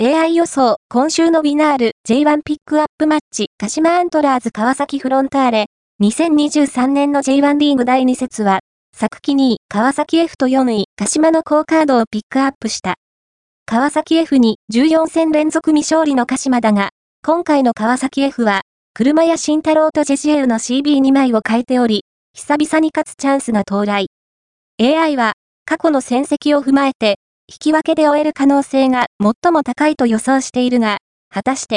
AI 予想、今週のビナール J1 ピックアップマッチ、鹿島アントラーズ川崎フロンターレ、2023年の J1 リーグ第2節は、昨期2位、川崎 F と4位、鹿島の好カードをピックアップした。川崎 F に14戦連続未勝利の鹿島だが、今回の川崎 F は、車や慎太郎とジェシエウの CB2 枚を変えており、久々に勝つチャンスが到来。AI は、過去の戦績を踏まえて、引き分けで終える可能性が最も高いと予想しているが、果たして